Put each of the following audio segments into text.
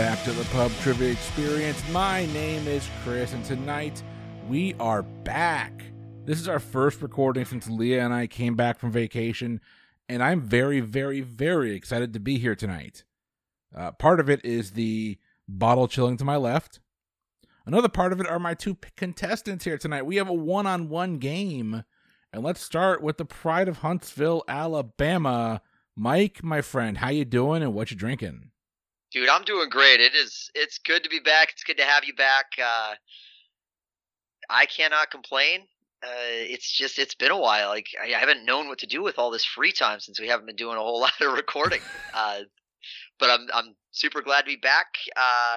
back to the Pub Trivia Experience. My name is Chris, and tonight we are back. This is our first recording since Leah and I came back from vacation, and I'm very, very, very excited to be here tonight. Uh, part of it is the bottle chilling to my left. Another part of it are my two contestants here tonight. We have a one on one game. And let's start with the pride of Huntsville, Alabama. Mike, my friend, how you doing and what you drinking? Dude, I'm doing great. It is it's good to be back. It's good to have you back. Uh, I cannot complain. Uh, it's just it's been a while. Like I haven't known what to do with all this free time since we haven't been doing a whole lot of recording. Uh, but I'm I'm super glad to be back. Uh,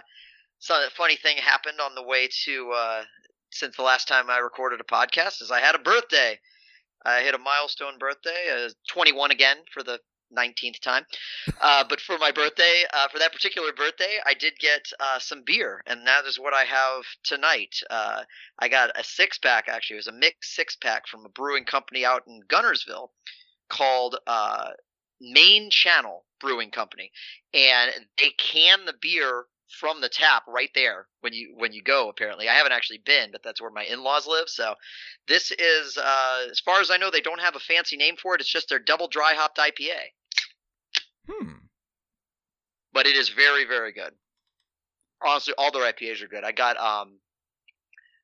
so funny thing happened on the way to uh, since the last time I recorded a podcast is I had a birthday. I hit a milestone birthday, uh, 21 again for the 19th time. Uh, but for my birthday, uh, for that particular birthday, I did get uh, some beer, and that is what I have tonight. Uh, I got a six pack, actually. It was a mixed six pack from a brewing company out in Guntersville called uh, Main Channel Brewing Company. And they can the beer from the tap right there when you when you go apparently i haven't actually been but that's where my in-laws live so this is uh, as far as i know they don't have a fancy name for it it's just their double dry hopped ipa Hmm. but it is very very good honestly all their ipas are good i got um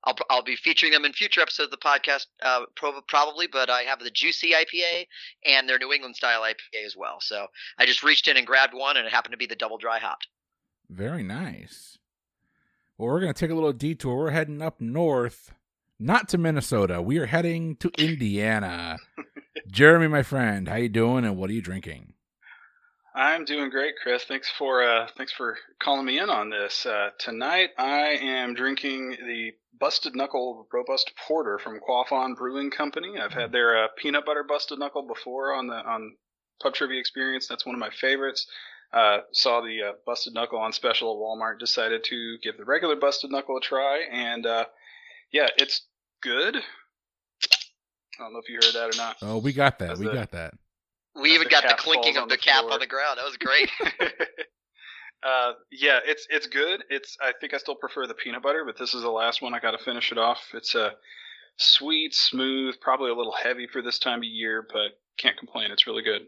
I'll, I'll be featuring them in future episodes of the podcast, uh, prob- probably, but I have the Juicy IPA and their New England style IPA as well. So I just reached in and grabbed one, and it happened to be the double dry hopped. Very nice. Well, we're going to take a little detour. We're heading up north, not to Minnesota. We are heading to Indiana. Jeremy, my friend, how you doing and what are you drinking? I'm doing great, Chris. Thanks for uh, thanks for calling me in on this. Uh, tonight, I am drinking the Busted Knuckle Robust Porter from Quaff ON Brewing Company. I've had their uh, peanut butter Busted Knuckle before on the on Pub Trivia Experience. That's one of my favorites. Uh, saw the uh, Busted Knuckle on special at Walmart. Decided to give the regular Busted Knuckle a try, and uh, yeah, it's good. I don't know if you heard that or not. Oh, we got that. That's we the- got that. We even the got the clinking of the, the cap floor. on the ground. That was great. uh, yeah, it's it's good. It's I think I still prefer the peanut butter, but this is the last one. I got to finish it off. It's a sweet, smooth, probably a little heavy for this time of year, but can't complain. It's really good.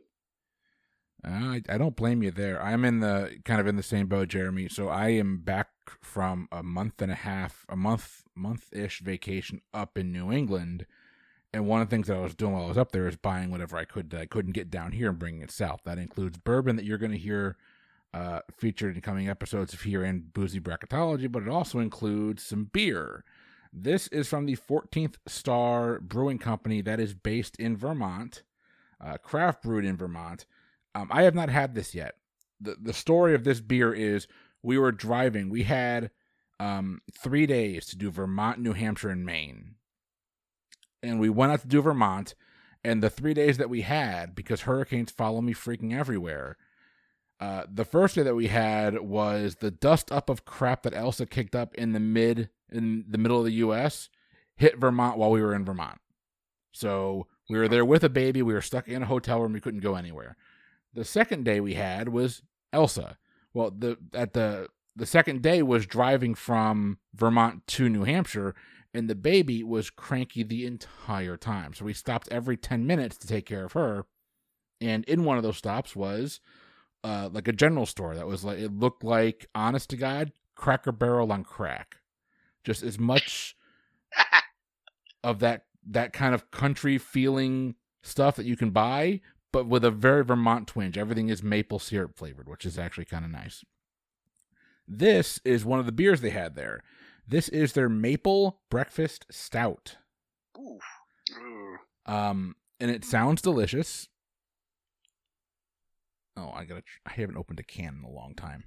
I, I don't blame you there. I'm in the kind of in the same boat, Jeremy. So I am back from a month and a half, a month, month ish vacation up in New England. And one of the things that I was doing while I was up there is buying whatever I could that I couldn't get down here and bringing it south. That includes bourbon that you're going to hear uh, featured in coming episodes of here and Boozy Bracketology, but it also includes some beer. This is from the 14th Star Brewing Company that is based in Vermont, uh, craft brewed in Vermont. Um, I have not had this yet. the The story of this beer is we were driving. We had um, three days to do Vermont, New Hampshire, and Maine, and we went out to do Vermont. And the three days that we had, because hurricanes follow me freaking everywhere. Uh, the first day that we had was the dust up of crap that Elsa kicked up in the mid in the middle of the U.S. hit Vermont while we were in Vermont. So we were there with a baby. We were stuck in a hotel room. We couldn't go anywhere. The second day we had was Elsa. Well, the at the the second day was driving from Vermont to New Hampshire, and the baby was cranky the entire time. So we stopped every ten minutes to take care of her. And in one of those stops was uh, like a general store that was like it looked like honest to God Cracker Barrel on crack, just as much of that that kind of country feeling stuff that you can buy, but with a very Vermont twinge. Everything is maple syrup flavored, which is actually kind of nice. This is one of the beers they had there. This is their maple breakfast stout. Ooh. Ooh. Um, and it sounds delicious. Oh, I gotta. I haven't opened a can in a long time.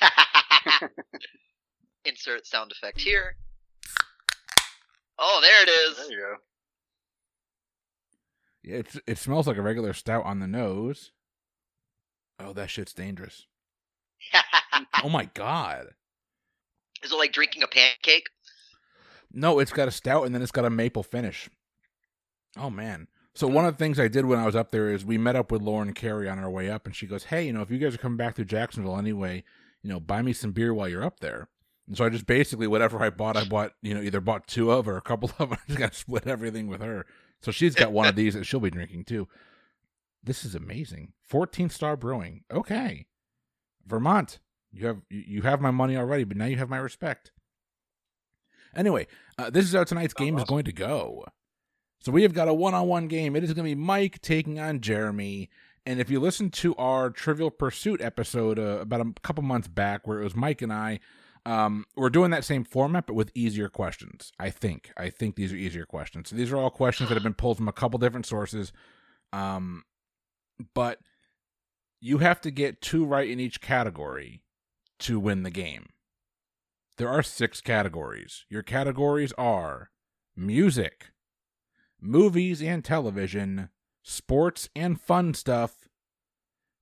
Insert sound effect here. Oh, there it is. There you go. Yeah, It's it smells like a regular stout on the nose. Oh, that shit's dangerous. Oh my god. Is it like drinking a pancake? No, it's got a stout and then it's got a maple finish. Oh man. So oh. one of the things I did when I was up there is we met up with Lauren Carey on our way up, and she goes, "Hey, you know, if you guys are coming back through Jacksonville anyway, you know, buy me some beer while you're up there. And so I just basically whatever I bought, I bought, you know, either bought two of or a couple of. I just got to split everything with her. So she's got one of these that she'll be drinking too. This is amazing. 14 star brewing. Okay. Vermont, you have you have my money already, but now you have my respect. Anyway, uh, this is how tonight's game awesome. is going to go. So we have got a one-on-one game. It is going to be Mike taking on Jeremy. And if you listen to our Trivial Pursuit episode uh, about a couple months back, where it was Mike and I, um, we're doing that same format, but with easier questions. I think. I think these are easier questions. So these are all questions that have been pulled from a couple different sources. Um, but you have to get two right in each category to win the game. There are six categories. Your categories are music, movies and television, sports and fun stuff,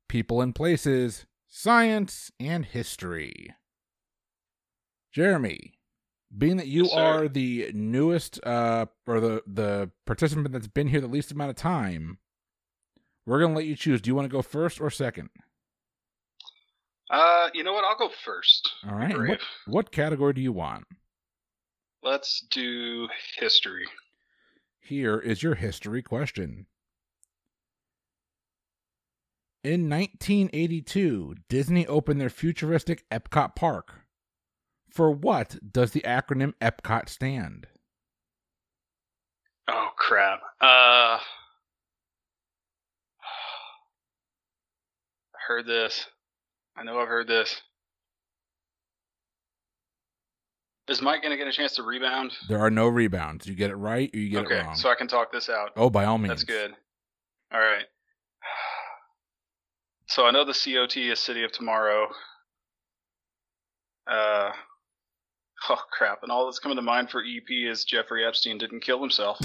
people and places, science, and history. Jeremy, being that you yes, are the newest uh, or the, the participant that's been here the least amount of time, we're going to let you choose. Do you want to go first or second? Uh, you know what? I'll go first. All right. What, what category do you want? Let's do history. Here is your history question. In 1982, Disney opened their futuristic Epcot Park. For what does the acronym Epcot stand? Oh crap. Uh I heard this. I know I've heard this. Is Mike going to get a chance to rebound? There are no rebounds. You get it right or you get okay, it wrong. so I can talk this out. Oh, by all means. That's good. All right. So I know the COT is City of Tomorrow. Uh, oh crap! And all that's coming to mind for EP is Jeffrey Epstein didn't kill himself.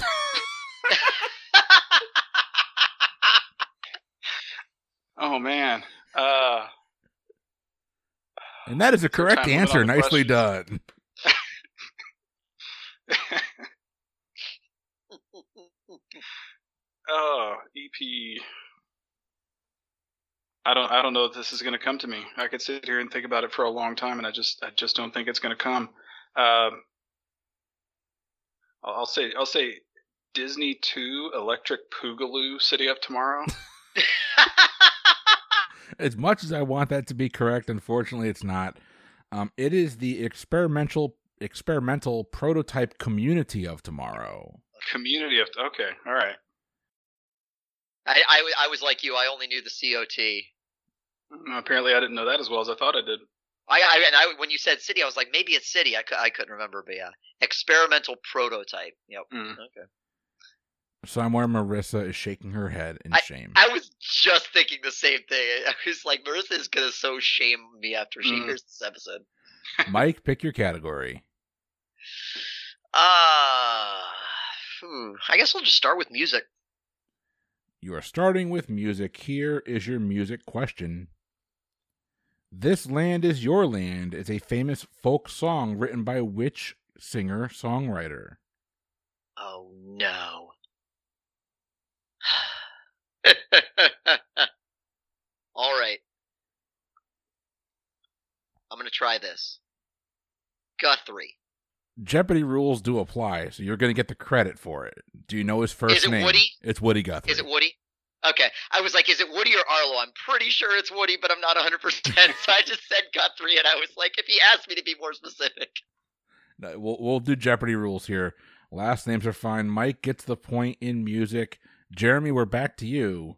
oh man. Uh, and that is a correct answer. Nicely done. oh, EP. I don't. I don't know if this is going to come to me. I could sit here and think about it for a long time, and I just, I just don't think it's going to come. Um, I'll say, I'll say, Disney Two, Electric Boogaloo, City of Tomorrow. as much as I want that to be correct, unfortunately, it's not. Um, it is the experimental experimental prototype community of tomorrow. Community of okay, all right. I, I, I was like you. I only knew the COT. Mm, apparently, I didn't know that as well as I thought I did. I, I and I when you said city, I was like maybe it's city. I, I couldn't remember, but yeah, experimental prototype. Yep. Mm. Okay. Somewhere Marissa is shaking her head in I, shame. I was just thinking the same thing. I was like, Marissa is gonna so shame me after she mm. hears this episode. Mike, pick your category. Uh, hmm, I guess I'll just start with music. You are starting with music. Here is your music question. This Land is Your Land is a famous folk song written by which singer songwriter? Oh no. All right. I'm going to try this. Guthrie. Jeopardy rules do apply, so you're going to get the credit for it. Do you know his first is it name? Woody? It's Woody Guthrie. Is it Woody? Okay. I was like, is it Woody or Arlo? I'm pretty sure it's Woody, but I'm not 100%. so I just said Guthrie, and I was like, if he asked me to be more specific. No, we'll, we'll do Jeopardy rules here. Last names are fine. Mike gets the point in music. Jeremy, we're back to you.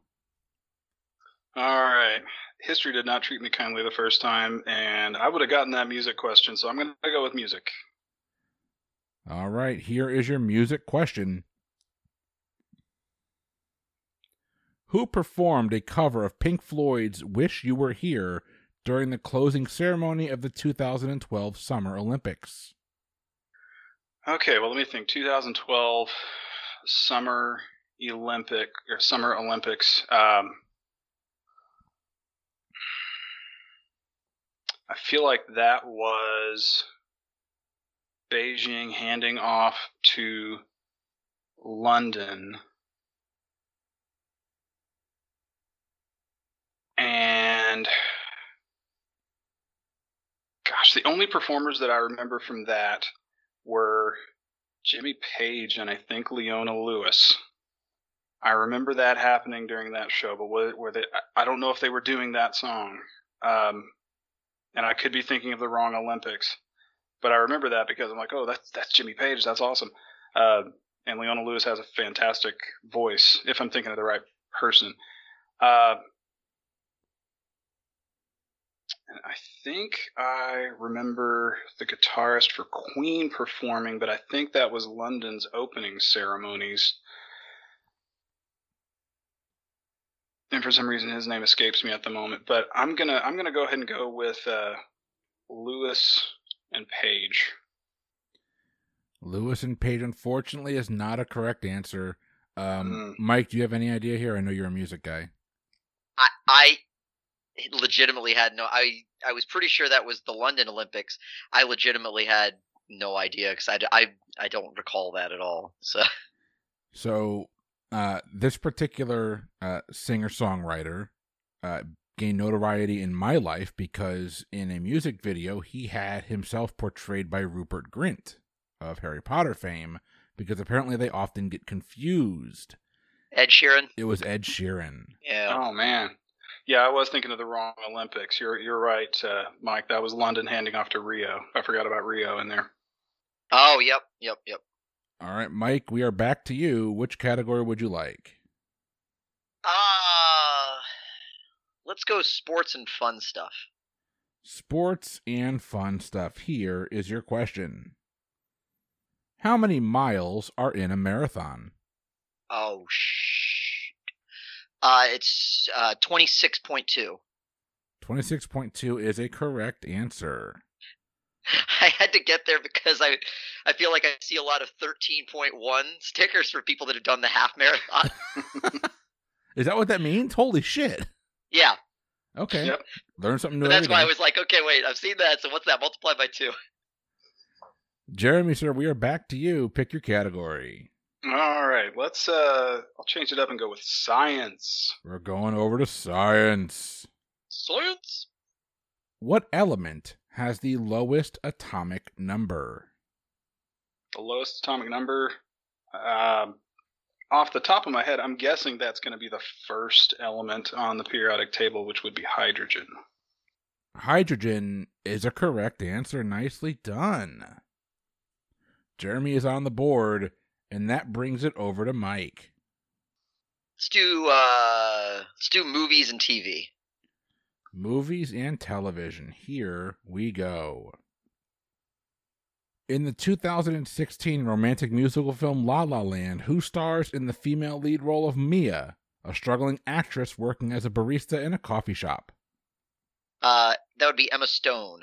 All right. History did not treat me kindly the first time, and I would have gotten that music question, so I'm going to go with music. All right. Here is your music question. Who performed a cover of Pink Floyd's Wish You Were Here during the closing ceremony of the 2012 Summer Olympics? Okay, well, let me think. 2012 Summer Olympic or Summer Olympics. Um, I feel like that was Beijing handing off to London. And gosh, the only performers that I remember from that were Jimmy Page and I think Leona Lewis. I remember that happening during that show, but were, they? I don't know if they were doing that song, um, and I could be thinking of the wrong Olympics. But I remember that because I'm like, oh, that's that's Jimmy Page. That's awesome. Uh, and Leona Lewis has a fantastic voice. If I'm thinking of the right person, uh, and I think I remember the guitarist for Queen performing, but I think that was London's opening ceremonies. And for some reason, his name escapes me at the moment. But I'm gonna I'm gonna go ahead and go with uh, Lewis and Page. Lewis and Page, unfortunately, is not a correct answer. Um, mm. Mike, do you have any idea here? I know you're a music guy. I, I legitimately had no. I I was pretty sure that was the London Olympics. I legitimately had no idea because I, I I don't recall that at all. So so uh, this particular uh, singer songwriter uh, gained notoriety in my life because in a music video he had himself portrayed by Rupert Grint of Harry Potter fame because apparently they often get confused. Ed Sheeran. It was Ed Sheeran. Yeah. Oh man. Yeah, I was thinking of the wrong Olympics. You're you're right, uh, Mike. That was London handing off to Rio. I forgot about Rio in there. Oh, yep, yep, yep. All right, Mike, we are back to you. Which category would you like? Uh let's go sports and fun stuff. Sports and fun stuff. Here is your question. How many miles are in a marathon? Oh, shh. uh, it's uh, 26.2. 26.2 is a correct answer. I had to get there because I I feel like I see a lot of 13.1 stickers for people that have done the half marathon. Is that what that means? Holy shit. Yeah. Okay. Yep. Learn something new. But that's why I was like, okay, wait, I've seen that. So what's that multiplied by two? Jeremy, sir, we are back to you. Pick your category. All right, let's. uh I'll change it up and go with science. We're going over to science. Science. What element has the lowest atomic number? The lowest atomic number. Um, off the top of my head, I'm guessing that's going to be the first element on the periodic table, which would be hydrogen. Hydrogen is a correct answer. Nicely done. Jeremy is on the board, and that brings it over to Mike. Let's do uh let's do movies and TV. Movies and television. Here we go. In the 2016 romantic musical film La La Land, who stars in the female lead role of Mia, a struggling actress working as a barista in a coffee shop? Uh, that would be Emma Stone.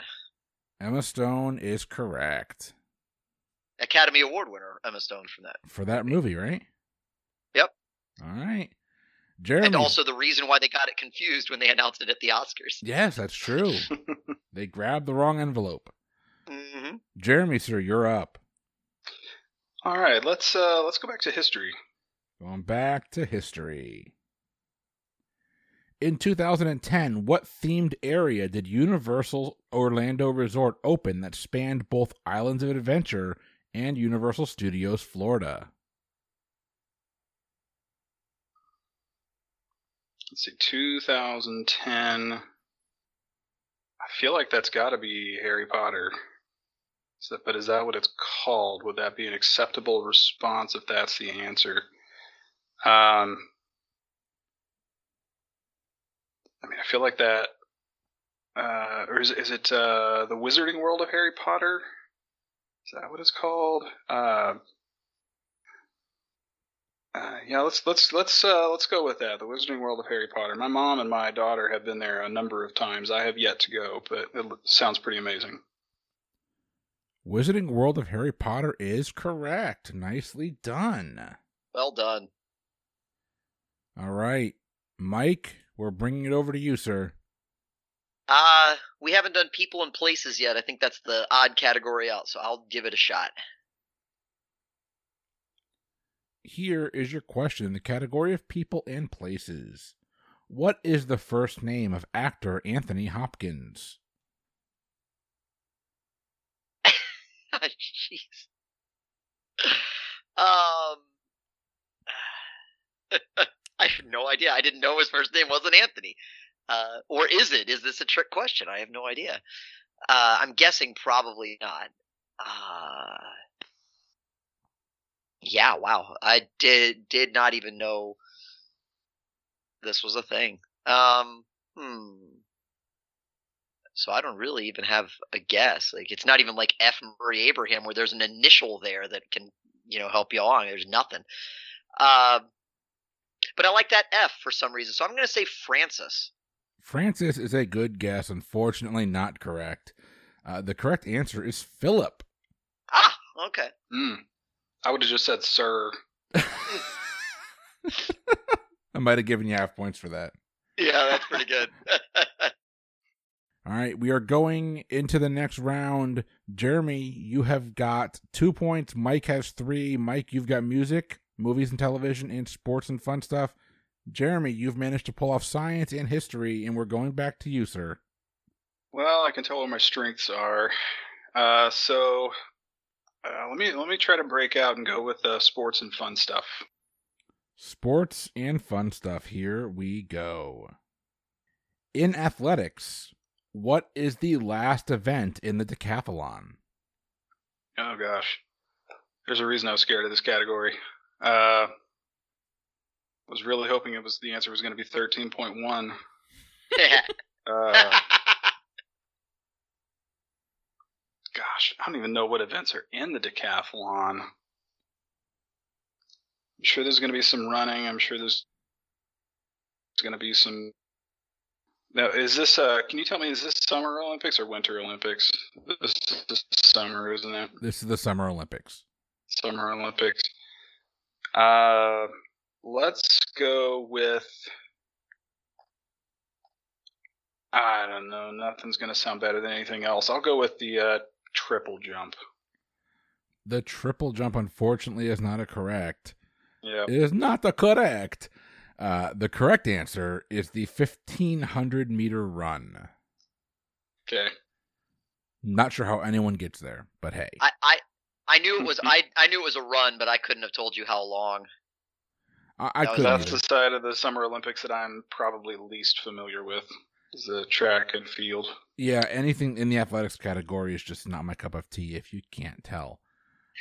Emma Stone is correct. Academy Award winner Emma Stone from that. For that movie, right? Yep. All right. Jeremy. And also the reason why they got it confused when they announced it at the Oscars. Yes, that's true. they grabbed the wrong envelope. Mm-hmm. Jeremy, sir, you're up. All right, let's uh let's go back to history. Going back to history. In 2010, what themed area did Universal Orlando Resort open that spanned both Islands of Adventure and Universal Studios Florida. Let's see, 2010. I feel like that's got to be Harry Potter. but is that what it's called? Would that be an acceptable response if that's the answer? Um, I mean, I feel like that. Uh, or is, is it uh, the Wizarding World of Harry Potter? Is that what it's called? Uh, uh, yeah, let's let's let's uh, let's go with that. The Wizarding World of Harry Potter. My mom and my daughter have been there a number of times. I have yet to go, but it sounds pretty amazing. Wizarding World of Harry Potter is correct. Nicely done. Well done. All right, Mike, we're bringing it over to you, sir. Uh, we haven't done people and places yet. I think that's the odd category out, so I'll give it a shot here is your question in the category of people and places. What is the first name of actor Anthony Hopkins? Oh, jeez. Um, I have no idea. I didn't know his first name wasn't Anthony. Uh, or is it? Is this a trick question? I have no idea. Uh, I'm guessing probably not. Uh, yeah, wow. I did did not even know this was a thing. Um, hmm. So I don't really even have a guess. Like it's not even like F. Murray Abraham where there's an initial there that can you know help you along. There's nothing. Uh, but I like that F for some reason, so I'm going to say Francis. Francis is a good guess. Unfortunately, not correct. Uh, the correct answer is Philip. Ah, okay. Mm. I would have just said Sir. I might have given you half points for that. Yeah, that's pretty good. All right, we are going into the next round. Jeremy, you have got two points. Mike has three. Mike, you've got music, movies and television, and sports and fun stuff. Jeremy, you've managed to pull off science and history, and we're going back to you, sir. Well, I can tell where my strengths are. Uh, so uh, let me let me try to break out and go with uh, sports and fun stuff. Sports and fun stuff. Here we go. In athletics, what is the last event in the decathlon? Oh gosh, there's a reason I was scared of this category. Uh, was really hoping it was the answer was going to be 13.1. uh, gosh, I don't even know what events are in the decathlon. I'm sure there's going to be some running. I'm sure there's going to be some. Now, is this? Uh, can you tell me? Is this Summer Olympics or Winter Olympics? This is summer, isn't it? This is the Summer Olympics. Summer Olympics. Uh, let's go with. I don't know. Nothing's going to sound better than anything else. I'll go with the uh, triple jump. The triple jump, unfortunately, is not a correct. Yeah. is not the correct. Uh, the correct answer is the 1500 meter run. Okay. Not sure how anyone gets there, but hey. I, I I knew it was I I knew it was a run, but I couldn't have told you how long. I, I That couldn't. That's either. the side of the Summer Olympics that I'm probably least familiar with. Is the track and field. Yeah, anything in the athletics category is just not my cup of tea if you can't tell.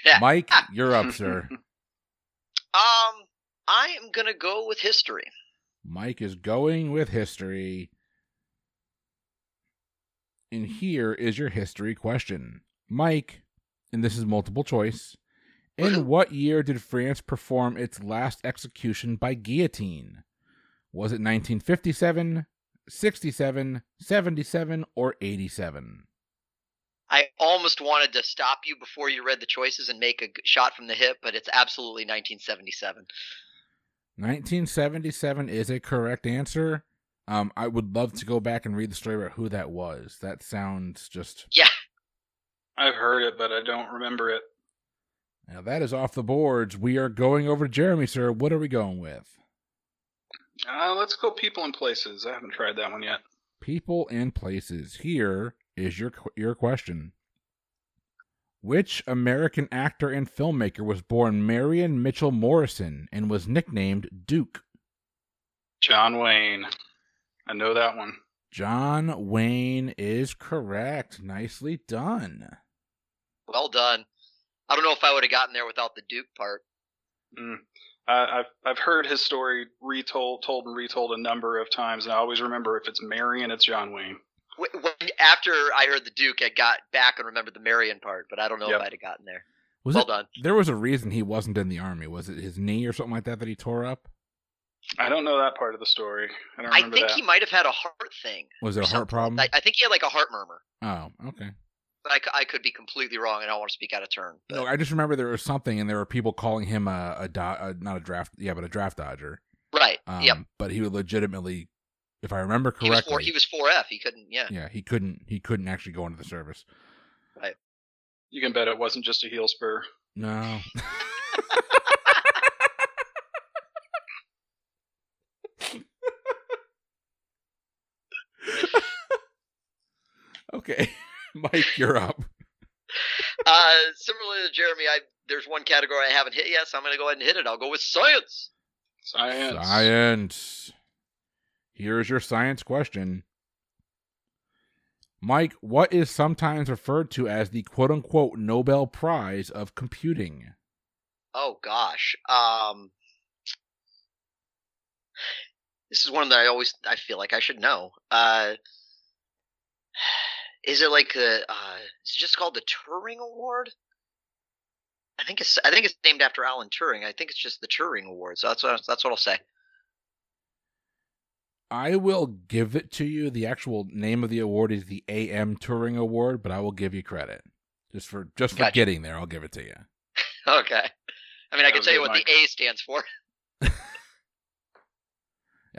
Yeah. Mike, you're up, sir. Um, I am gonna go with history. Mike is going with history. And here is your history question. Mike, and this is multiple choice. In what year did France perform its last execution by guillotine? Was it 1957, 67, 77, or 87? I almost wanted to stop you before you read the choices and make a shot from the hip, but it's absolutely 1977. 1977 is a correct answer. Um, I would love to go back and read the story about who that was. That sounds just Yeah, I've heard it, but I don't remember it. now that is off the boards. We are going over to Jeremy, sir. What are we going with? Uh, let's go people and places. I haven't tried that one yet. People and places. Here is your your question. Which American actor and filmmaker was born Marion Mitchell Morrison and was nicknamed Duke? John Wayne. I know that one. John Wayne is correct. Nicely done. well done. I don't know if I would have gotten there without the Duke part. Mm. I I've I've heard his story retold, told and retold a number of times, and I always remember if it's Marion, it's John Wayne. When, after I heard the Duke, I got back and remembered the Marion part, but I don't know Yep. if I'd have gotten there. Was well it done. There was a reason he wasn't in the army. Was it his knee or something like that that he tore up? I don't know that part of the story. I don't I think that. he might have had a heart thing. Was it a heart something. problem? I, I think he had like a heart murmur. oh, okay. But I, c- I could be completely wrong, and I don't want to speak out of turn. But No, I just remember there was something, and there were people calling him a, a, do- a not a draft, yeah, but a draft dodger. right, Um, yep. But he would legitimately, if I remember correctly. He was four F. He couldn't. Yeah. yeah, he couldn't, he couldn't actually go into the service. Right. You can bet it wasn't just a heel spur. No. okay, Mike, you're up. Uh, similarly to Jeremy, I there's one category I haven't hit yet, so I'm going to go ahead and hit it. I'll go with science. Science. Science. Here is your science question. Mike, what is sometimes referred to as the quote unquote Nobel Prize of computing? Oh gosh. Um This is one that I always I feel like I should know. Uh is it like the uh is it just called the Turing Award? I think it's I think it's named after Alan Turing. I think it's just the Turing Award. So that's what that's what I'll say. I will give it to you. The actual name of the award is the AM Turing Award, but I will give you credit just for just for Gotcha. getting there. I'll give it to you. Okay. I mean, I can tell you what Mike. the A stands for. I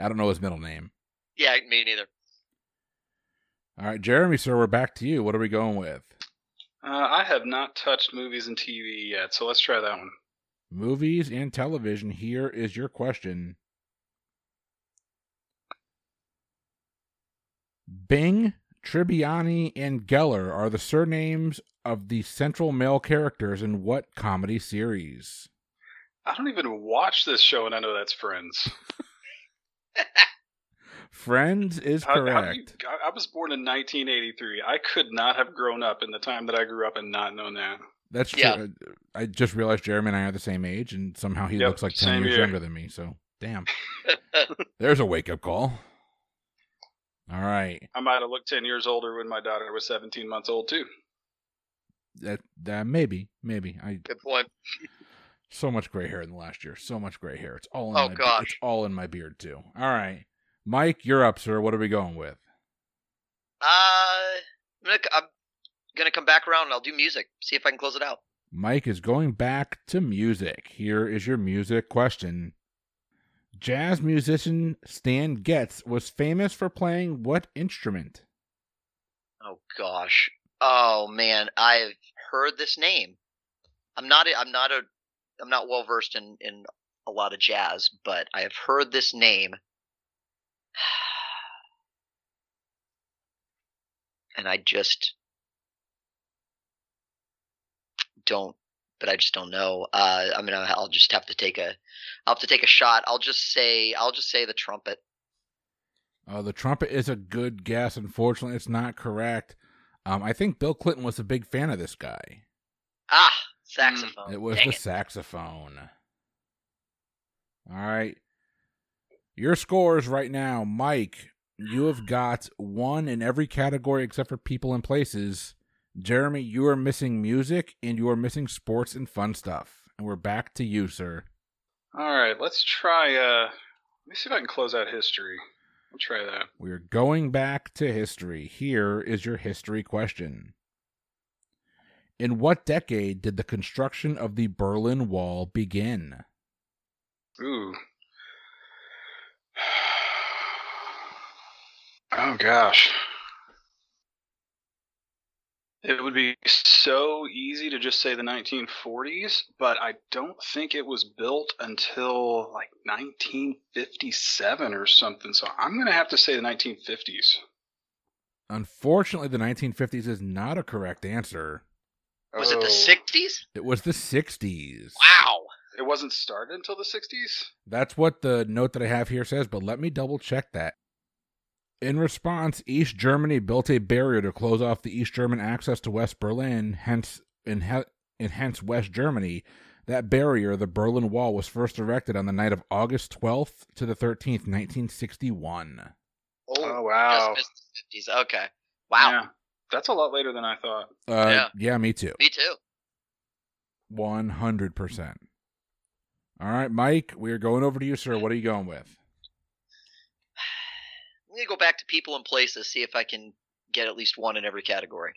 don't know his middle name. Yeah, me neither. All right, Jeremy, sir, we're back to you. What are we going with? Uh, I have not touched movies and TV yet, so let's try that one. Movies and television. Here is your question. Bing, Tribbiani, and Geller are the surnames of the central male characters in what comedy series? I don't even watch this show, and I know that's Friends. Friends is How- how correct. you- I I was born in 1983. I could not have grown up in the time that I grew up and not known that. That's true. Yeah. I just realized Jeremy and I are the same age, and somehow he Yep, looks like 10 years here. younger than me. So, damn. There's a wake up call. All right. I might have looked 10 years older when my daughter was 17 months old, too. That, that maybe, maybe. I Good point. so much gray hair in the last year. So much gray hair. It's all in Oh, my gosh. it's all in my beard too. All right. Mike, you're up, sir. What are we going with? Uh, I'm gonna, I'm gonna come back around and I'll do music. See if I can close it out. Mike is going back to music. Here is your music question. Jazz musician Stan Getz was famous for playing what instrument? Oh gosh. Oh man, I've heard this name. I'm not. a- I'm not a. I'm not well versed in in a lot of jazz, but I have heard this name. And I just don't. But I just don't know. Uh, I mean, I'll just have to take a. I'll have to take a shot. I'll just say. I'll just say the trumpet. Uh, the trumpet is a good guess. Unfortunately, it's not correct. Um, I think Bill Clinton was a big fan of this guy. Ah, saxophone. It was Dang the it. saxophone. All right. Your scores right now, Mike, you have got one in every category except for people and places. Jeremy, you are missing music and you are missing sports and fun stuff. And we're back to you, sir. All right, let's try. Uh, let me see if I can close out history. We'll try that. We're going back to history. Here is your history question. In what decade did the construction of the Berlin Wall begin? Ooh. Oh gosh. It would be so easy to just say the 1940s, but I don't think it was built until like 1957 or something. So I'm going to have to say the 1950s. Unfortunately, the 1950s is not a correct answer. Was it the Oh, 60s? It was the 60s. Wow. It wasn't started until the 60s? That's what the note that I have here says, but let me double check that. In response, East Germany built a barrier to close off the East German access to West Berlin, hence in, he- in hence West Germany. That barrier, the Berlin Wall, was first erected on the night of August 12th to the 13th, 1961. Oh, Oh, wow. Just 50s. Okay. Wow. Yeah. That's a lot later than I thought. Uh, Yeah. yeah, me too. Me too. 100%. All right, Mike, we are going over to you, sir. What are you going with? I'm going to go back to people and places, see if I can get at least one in every category.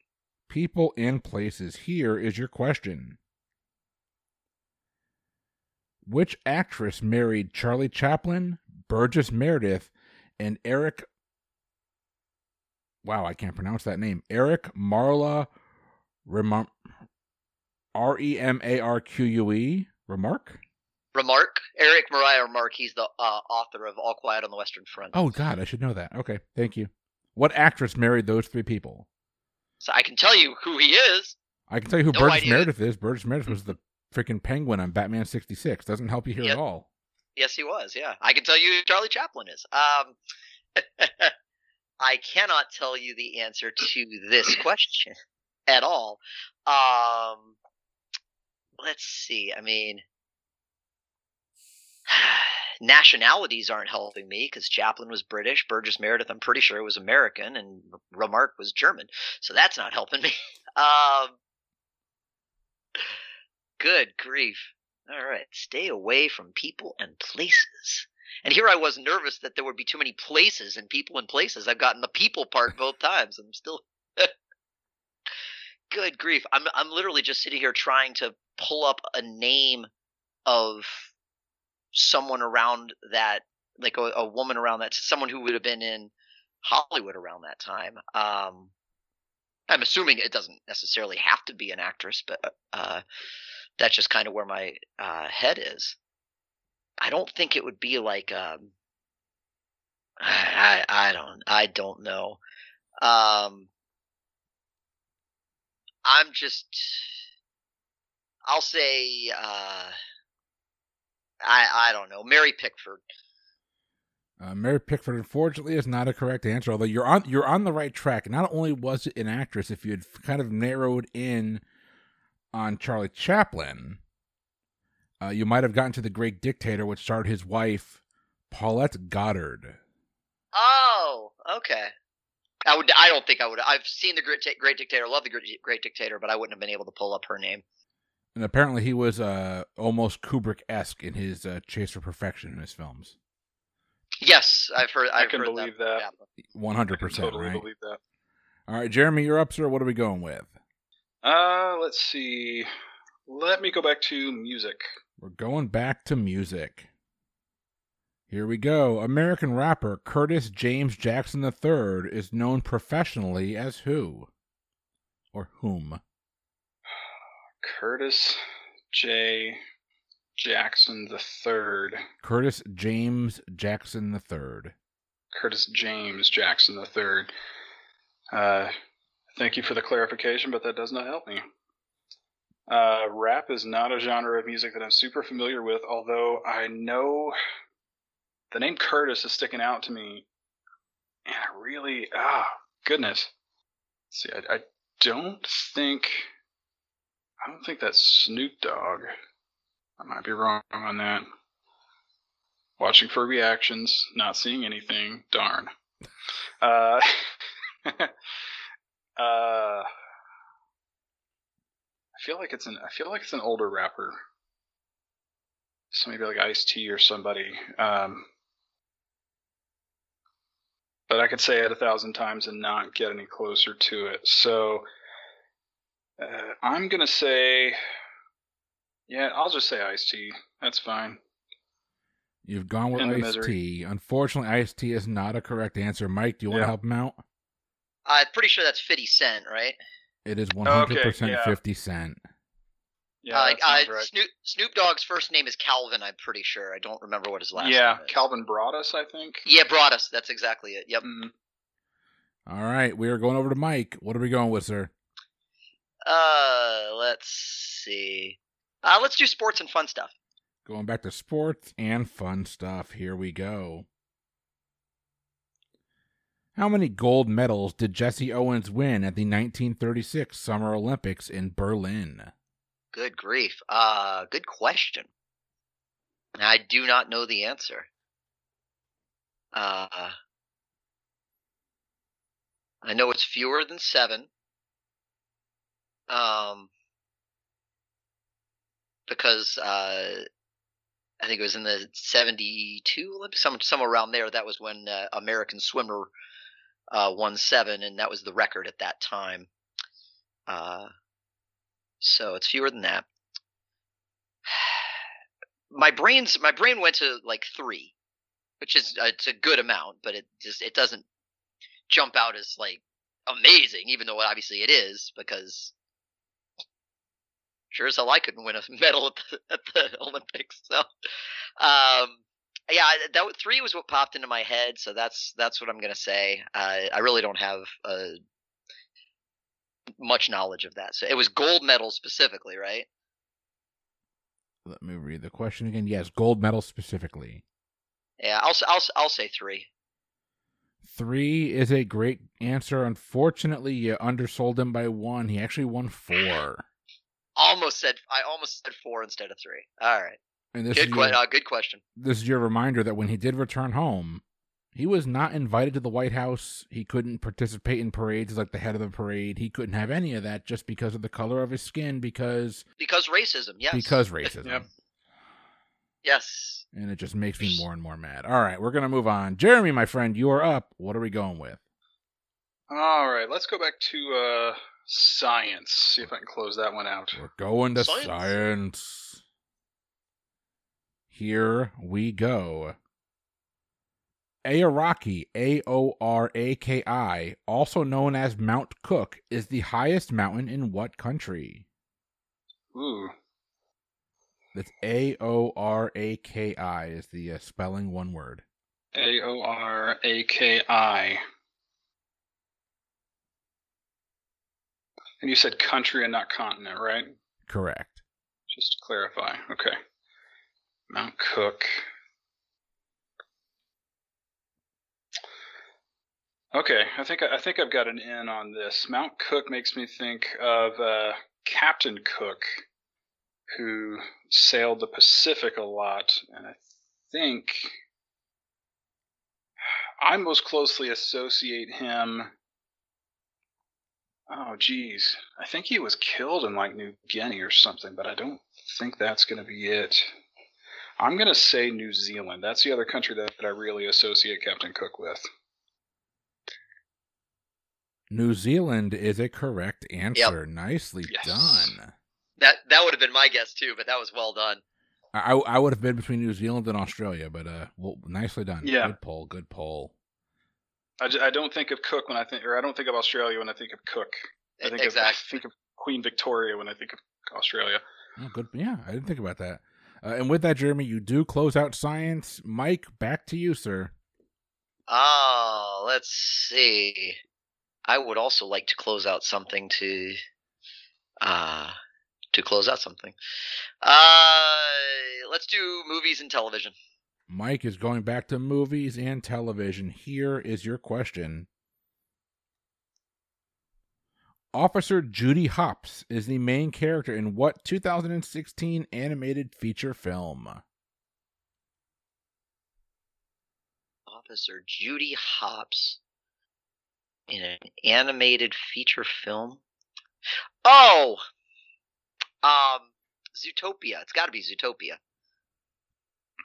People and places. Here is your question. Which actress married Charlie Chaplin, Burgess Meredith, and Eric? Wow, I can't pronounce that name. Eric Marla Remar- R E M A R Q U E? Remarque? Remarque. Eric Mariah Remarque. He's the uh, author of All Quiet on the Western Front. Oh, God, I should know that. Okay, thank you. What actress married those three people? So I can tell you who he is. I can tell you who No Burgess idea. Meredith is. Burgess Meredith was the freaking penguin on Batman 66. Doesn't help you here Yep. at all. Yes, he was. Yeah, I can tell you who Charlie Chaplin is. Um, I cannot tell you the answer to this question at all. Um, let's see. I mean, nationalities aren't helping me because Chaplin was British, Burgess Meredith, I'm pretty sure it was American, and Remarque was German. So that's not helping me. Um, good grief. All right, stay away from people and places. And here I was nervous that there would be too many places and people and places. I've gotten the people part both times. I'm still good grief. I'm I'm literally just sitting here trying to pull up a name of someone around that, like a, a woman around that, someone who would have been in Hollywood around that time. Um, I'm assuming it doesn't necessarily have to be an actress, but uh, that's just kind of where my uh, head is. I don't think it would be like um, I I don't I don't know. Um, I'm just I'll say uh, I I don't know Mary Pickford. Uh, Mary Pickford, unfortunately, is not a correct answer. Although you're on you're on the right track. Not only was it an actress, if you had kind of narrowed in on Charlie Chaplin, uh, you might have gotten to the Great Dictator, which starred his wife Paulette Goddard. Oh, okay. I would. I don't think I would. I've seen the Great, Great Dictator. Love the Great, Great Dictator, but I wouldn't have been able to pull up her name. And apparently, he was uh, almost Kubrick esque in his uh, chase for perfection in his films. Yes, I've heard. I've I can heard believe that. One hundred percent, Totally right? believe that. All right, Jeremy, you're up, sir. What are we going with? Uh, let's see. Let me go back to music. We're going back to music. Here we go. American rapper Curtis James Jackson III is known professionally as who? Or whom? Curtis J. Jackson the third. Curtis James Jackson the third. Curtis James Jackson the third. Uh, thank you for the clarification, but that does not help me. Uh, rap is not a genre of music that I'm super familiar with, although I know the name Curtis is sticking out to me. And I really, ah, goodness. Let's see, I, I don't think, I don't think that's Snoop Dogg. I might be wrong on that. Watching for reactions, not seeing anything. Darn. Uh, uh, I feel like it's an I feel like it's an older rapper. So maybe like Ice T or somebody. Um, but I could say it a thousand times and not get any closer to it. So uh, I'm gonna say, yeah, I'll just say Ice T. That's fine. You've gone with End Ice misery. T. Unfortunately, Ice T is not a correct answer. Mike, do you want to help him out? I'm pretty sure that's 50 Cent, right? It is 100% yeah. 50 Cent. Yeah, uh, that uh, right. Snoop, Snoop Dogg's first name is Calvin. I'm pretty sure. I don't remember what his last yeah, name is. Calvin Broadus, I think. Yeah, Broadus. That's exactly it. Yep. Mm, All right, we are going over to Mike. What are we going with, sir? Uh, let's see. Uh, let's do sports and fun stuff. Going back to sports and fun stuff. Here we go. How many gold medals did Jesse Owens win at the 1936 Summer Olympics in Berlin? Good grief. Uh, good question. I do not know the answer. Uh, I know it's fewer than seven. Um, because uh, I think it was in the '72 Olympics, some, somewhere around there. That was when uh, American swimmer uh, won seven, and that was the record at that time. Uh, so it's fewer than that. My brain's my brain went to like three, which is uh, it's a good amount, but it just it doesn't jump out as like amazing, even though obviously it is because sure as hell I couldn't win a medal at the, at the Olympics. So, um, yeah, that three was what popped into my head, so that's that's what I'm gonna say. Uh, I really don't have uh, much knowledge of that. So it was gold medal specifically, right? Let me read the question again. Yes, gold medal specifically. Yeah, I'll I'll I'll say three. Three is a great answer. Unfortunately, you undersold him by one. He actually won four. Almost said I almost said four instead of three. All right, And this good is que- your, uh, good question. this is your reminder that when he did return home, he was not invited to the White House. He couldn't participate in parades as like the head of the parade. He couldn't have any of that just because of the color of his skin. Because Because racism, yes. because racism. Yep. yes. And it just makes me more and more mad. All right, we're gonna move on. Jeremy, my friend, you are up. What are we going with? All right, let's go back to uh, science. See if I can close that one out. We're going to Science. science. Here we go. Aoraki, A O R A K I, also known as Mount Cook, is the highest mountain in what country? Ooh, That's A O R A K I is the uh, spelling one word. A O R A K I. And you said country and not continent, right? Correct. Just to clarify. Okay. Mount Cook. Okay, I think I think I've got an in on this. Mount Cook makes me think of uh, Captain Cook, who sailed the Pacific a lot, and I think I most closely associate him. Oh, geez. I think he was killed in like New Guinea or something, but I don't think that's going to be it. I'm going to say New Zealand. That's the other country that, that I really associate Captain Cook with. New Zealand is a correct answer. Nicely Yes. done. That that would have been my guess too, but that was well done. I, I would have been between New Zealand and Australia, but uh, well, nicely done. Yeah. Good poll. Good poll. I, j- I don't think of Cook when I think, or I don't think of Australia when I think of Cook. I think of, I think of Queen Victoria when I think of Australia. Oh, good. Yeah, I didn't think about that. Uh, and with that, Jeremy, you do close out science. Mike, back to you, sir. Oh, let's see. I would also like to close out something to uh to close out something. Uh let's do movies and television. Mike is going back to movies and television. Here is your question. Officer Judy Hopps is the main character in what 2016 animated feature film? Officer Judy Hopps in an animated feature film. Oh, um, Zootopia. It's got to be Zootopia.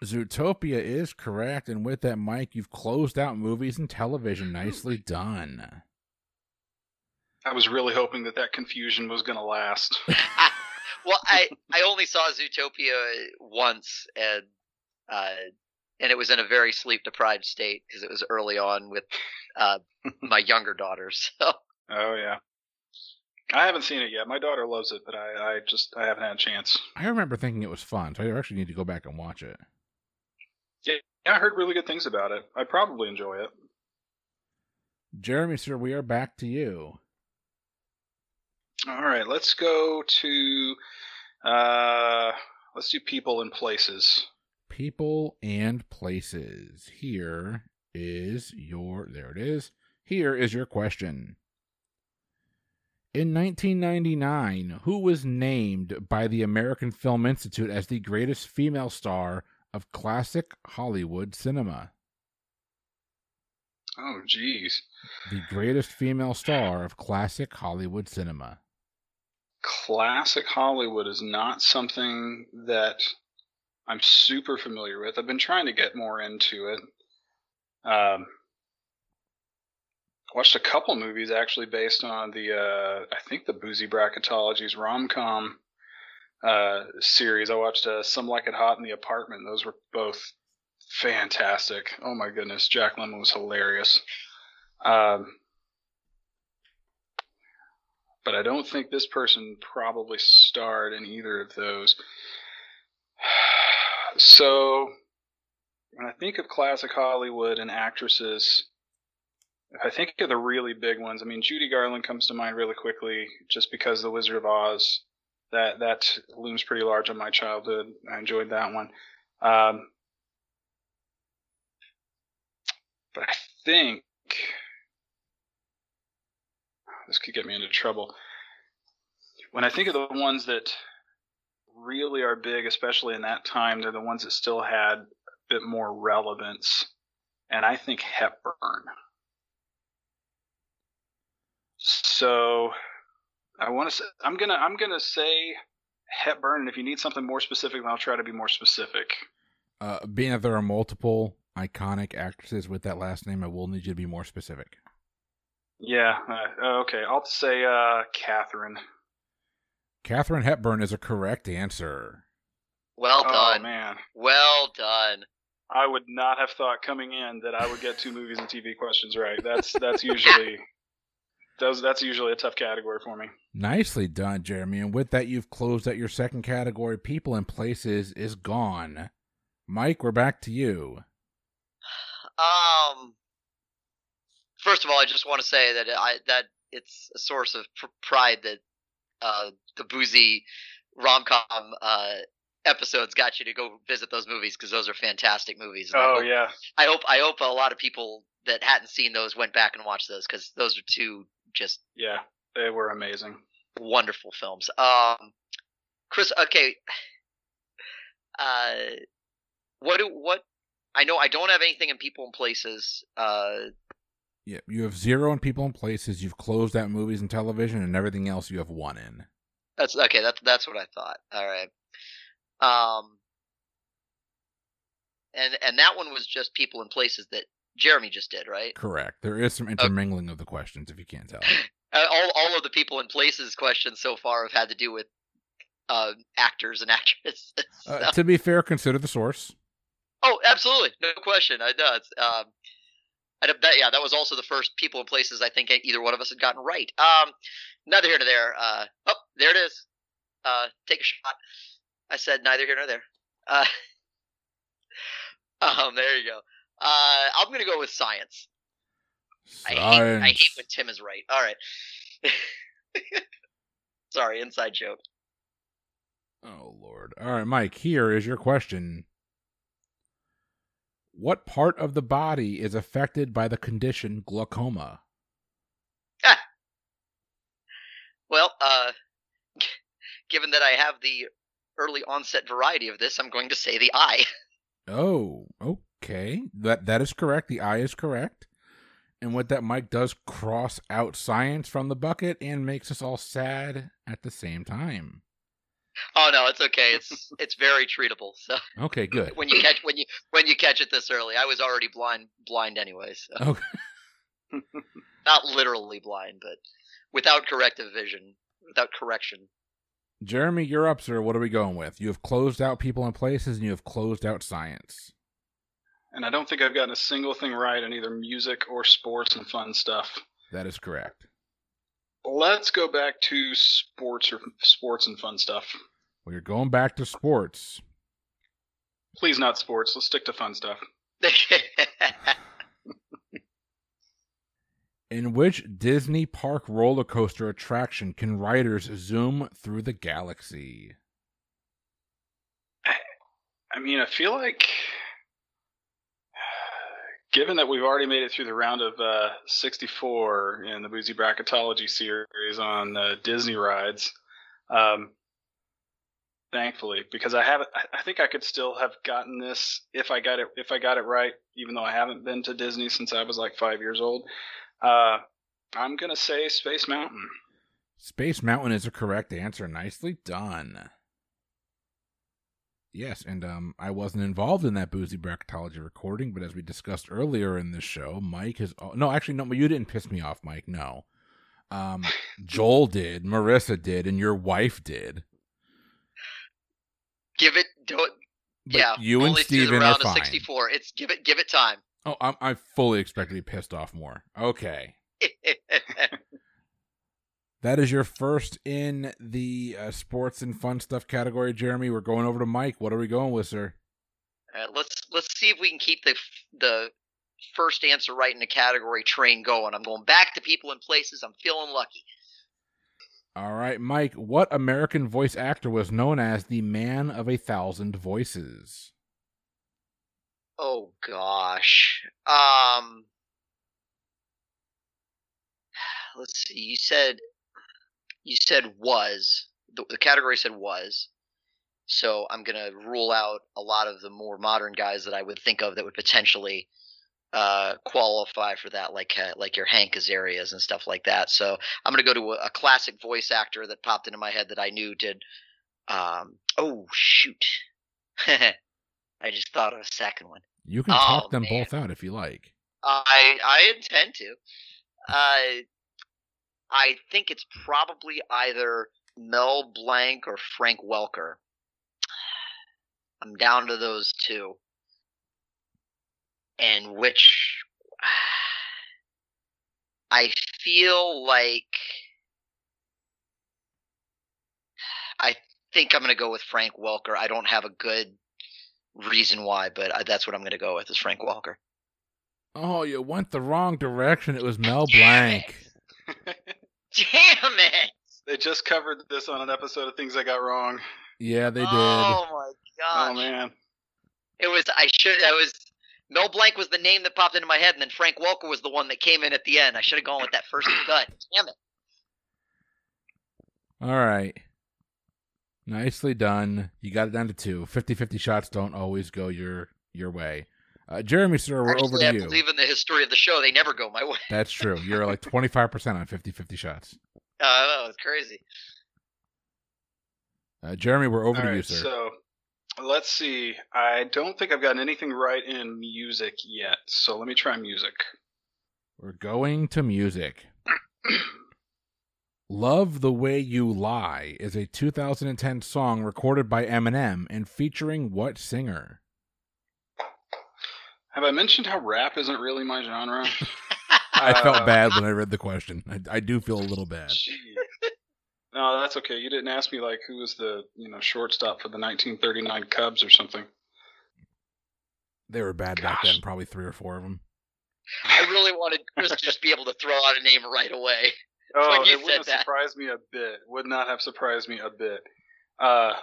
Zootopia is correct, and with that, Mike, you've closed out movies and television. Nicely done. I was really hoping that that confusion was going to last. well, I I only saw Zootopia once, and uh, and it was in a very sleep deprived state because it was early on with uh, my younger daughters. So Oh yeah. I haven't seen it yet. My daughter loves it, but I, I just I haven't had a chance. I remember thinking it was fun, so I actually need to go back and watch it. Yeah, I heard really good things about it. I'd probably enjoy it. Jeremy, sir, we are back to you. All right, let's go to uh let's do people and places. People and places. Here is your. There it is. Here is your question. In 1999, who was named by the American Film Institute as the greatest female star of classic Hollywood cinema? Oh jeez. The greatest female star of classic Hollywood cinema. Classic Hollywood is not something that I'm super familiar with. I've been trying to get more into it. Um watched a couple movies actually based on the uh, I think the Boozy Bracketology's rom com uh, series. I watched uh, Some Like It Hot in the Apartment. Those were both fantastic. Oh my goodness, Jack Lemmon was hilarious. Um, but I don't think this person probably starred in either of those. So when I think of classic Hollywood and actresses, if I think of the really big ones, I mean, Judy Garland comes to mind really quickly just because The Wizard of Oz. That that looms pretty large on my childhood. I enjoyed that one. Um, but I think this could get me into trouble. When I think of the ones that really are big, especially in that time, they're the ones that still had a bit more relevance. And I think Hepburn. So I want to say I'm gonna I'm gonna say Hepburn, and if you need something more specific, then I'll try to be more specific. Uh, being that there are multiple iconic actresses with that last name, I will need you to be more specific. Yeah. Uh, okay. I'll say uh, Catherine. Katharine Hepburn is a correct answer. Well Oh done. man, well done. I would not have thought coming in that I would get two movies and TV questions right. That's that's usually that's that's usually a tough category for me. Nicely done, Jeremy. And with that, you've closed out your second category. People and places is gone. Mike, we're back to you. Um, first of all, I just want to say that I that it's a source of pr- pride that uh, the boozy rom com uh, episodes got you to go visit those movies because those are fantastic movies. And I Oh hope, yeah, I hope I hope a lot of people that hadn't seen those went back and watched those because those are two just yeah, they were amazing. wonderful films. Um, Chris, okay. Uh, what do what? I know I don't have anything in people and places. Uh, Yeah, you have zero in people and places. You've closed out movies and television, and everything else you have one in. that's okay. That's that's what I thought. All right. Um, and and that one was just people and places that Jeremy just did, right? Correct. There is some intermingling of the questions, if you can't tell. Uh, all all of the people and places questions so far have had to do with uh, actors and actresses. Uh, to be fair, consider the source. Oh, absolutely, no question. I know. It's, um, I, that, yeah, that was also the first people and places I think either one of us had gotten right. Um, neither here nor there. Uh, oh, there it is. Uh, take a shot. I said neither here nor there. Uh, um, there you go. Uh, I'm gonna go with science. I hate, I hate when Tim is right. All right. Sorry, inside joke. Oh Lord. All right, Mike. Here is your question. What part of the body is affected by the condition glaucoma? Ah. Well, uh, given that I have the early onset variety of this, I'm going to say the eye. Oh, oh, okay. That that is correct. The eye is correct. And what that, Mike does cross out science from the bucket and makes us all sad at the same time. Oh no, it's okay. It's it's very treatable. So Okay, good. when you catch when you when you catch it this early, I was already blind blind anyway. So Okay. not literally blind, but without corrective vision, without correction. Jeremy, you're up, sir. What are we going with? You have closed out people and places, and you have closed out science. And I don't think I've gotten a single thing right in either music or sports and fun stuff. That is correct. Let's go back to sports or sports and fun stuff. Well, you're going back to sports. Please not sports. Let's stick to fun stuff. In which Disney park roller coaster attraction can riders zoom through the galaxy? I mean, I feel like, given that we've already made it through the round of uh, 64 in the Boozy Bracketology series on uh, Disney rides, um, thankfully, because I haven't, I- I think I could still have gotten this if I got it if I got it right, even though I haven't been to Disney since I was like five years old. Uh, I'm gonna say Space Mountain. Space Mountain is a correct answer. Nicely done. Yes, and um, I wasn't involved in that boozy bracketology recording, but as we discussed earlier in this show, Mike has. Oh, no, actually, no, you didn't piss me off, Mike. No, um, Joel did, Marissa did, and your wife did. give it, do it. But yeah, you and Steven are fine. 64. It's give it, give it time. Oh, I'm, I fully expect to be pissed off more. Okay. That is your first in the uh, sports and fun stuff category, Jeremy. We're going over to Mike. What are we going with, sir? All right, let's let's see if we can keep the the first answer right in the category train going. I'm going back to people and places. I'm feeling lucky. All right, Mike, what American voice actor was known as the man of a thousand voices? Oh gosh. Um let's see. You said you said was. The, the category said was. So I'm going to rule out a lot of the more modern guys that I would think of that would potentially uh, qualify for that, like uh, like your Hank Azarias and stuff like that. So I'm going to go to a, a, classic voice actor that popped into my head that I knew did. Um, oh shoot! I just thought of a second one. You can talk oh, them man. both out if you like. I I intend to. Uh, I think it's probably either Mel Blanc or Frank Welker. I'm down to those two. And which I feel like I think I'm going to go with Frank Welker. I don't have a good reason why, but that's what I'm going to go with is Frank Welker. Oh, you went the wrong direction. It was Mel Blanc. Damn it! They just covered this on an episode of Things I Got Wrong. Yeah, they did. Oh my god! Oh man. It was. I should. I was. Mel Blanc was the name that popped into my head, and then Frank Welker was the one that came in at the end. I should have gone with that first gut. Damn it! All right. Nicely done. You got it down to two. 50-50 shots don't always go your your way. Uh, Jeremy, sir, we're Actually, over to I you. believe in the history of the show, they never go my way. That's true. You're like 25% on 50-50 shots. Oh, uh, that was crazy. Uh, Jeremy, we're over All to right, you, sir. So let's see. I don't think I've gotten anything right in music yet. So let me try music. We're going to music. Love the Way You Lie is a 2010 song recorded by Eminem and featuring what singer? Have I mentioned how rap isn't really my genre? I felt bad when I read the question. I, I do feel a little bad. No, that's okay. You didn't ask me like who was the you know shortstop for the 1939 Cubs or something. They were bad Gosh. back then. Probably three or four of them. I really wanted Chris to just be able to throw out a name right away. Oh, it wouldn't have surprised me a bit. Would not have surprised me a bit. Uh,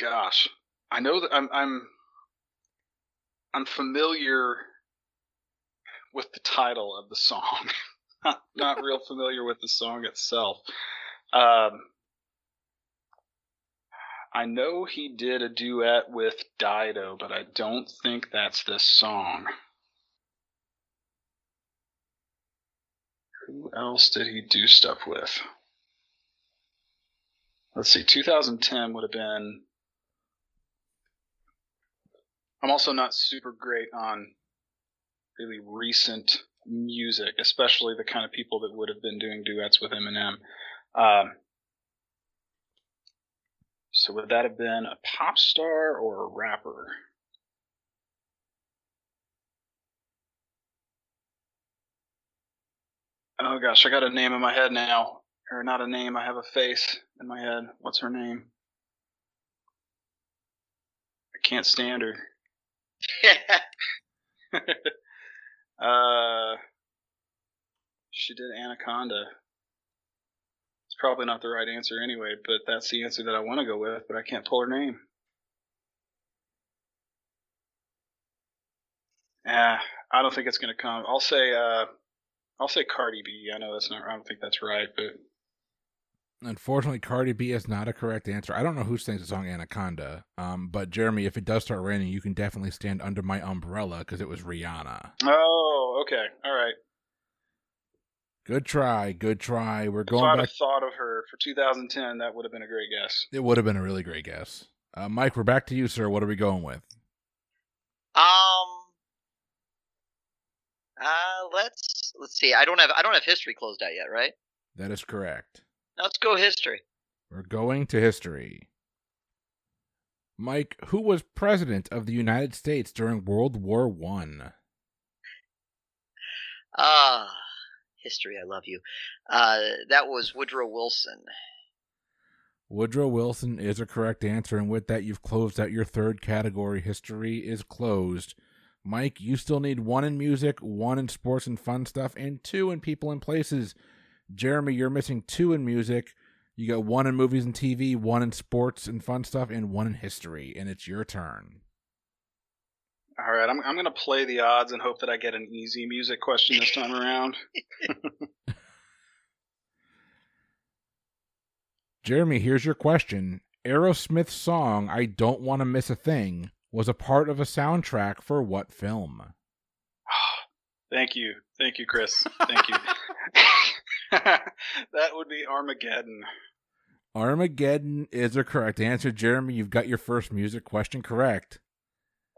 gosh, I know that I'm I'm I'm familiar with the title of the song. not, not real familiar with the song itself. Um, I know he did a duet with Dido, but I don't think that's this song. Who else did he do stuff with? Let's see, 2010 would have been. I'm also not super great on really recent music, especially the kind of people that would have been doing duets with Eminem. Um, so would that have been a pop star or a rapper? Oh gosh, I got a name in my head now. Or not a name, I have a face in my head. What's her name? I can't stand her. uh, she did Anaconda. It's probably not the right answer anyway, but that's the answer that I want to go with, but I can't pull her name. Ah, I don't think it's to come. I'll say, uh, I'll say Cardi B. I know that's not. I don't think that's right, but Unfortunately, Cardi B is not a correct answer. I don't know who sings the song Anaconda. Um, but Jeremy, if it does start raining, you can definitely stand under my umbrella because it was Rihanna. Oh, okay, all right. Good try, good try. We're going if I'd back. Have thought of her for 2010. That would have been a great guess. It would have been a really great guess. Uh, Mike, we're back to you, sir. What are we going with? Um. Uh, let's let's see. I don't have I don't have history closed out yet, right? That is correct. Let's go history. We're going to history. Mike, who was president of the United States during World War One? Ah, history. I love you. Uh, that was Woodrow Wilson. Woodrow Wilson is a correct answer, and with that, you've closed out your third category. History is closed. Mike, you still need one in music, one in sports and fun stuff, and two in people and places. Jeremy, you're missing two in music. You got one in movies and TV, one in sports and fun stuff, and one in history. And it's your turn. All right, I'm I'm gonna play the odds and hope that I get an easy music question this time around. Jeremy, here's your question. Aerosmith's song "I Don't Want to Miss a Thing" was a part of a soundtrack for what film? Thank you, thank you, Chris. Thank you. that would be Armageddon. Armageddon is the correct answer, Jeremy. You've got your first music question correct.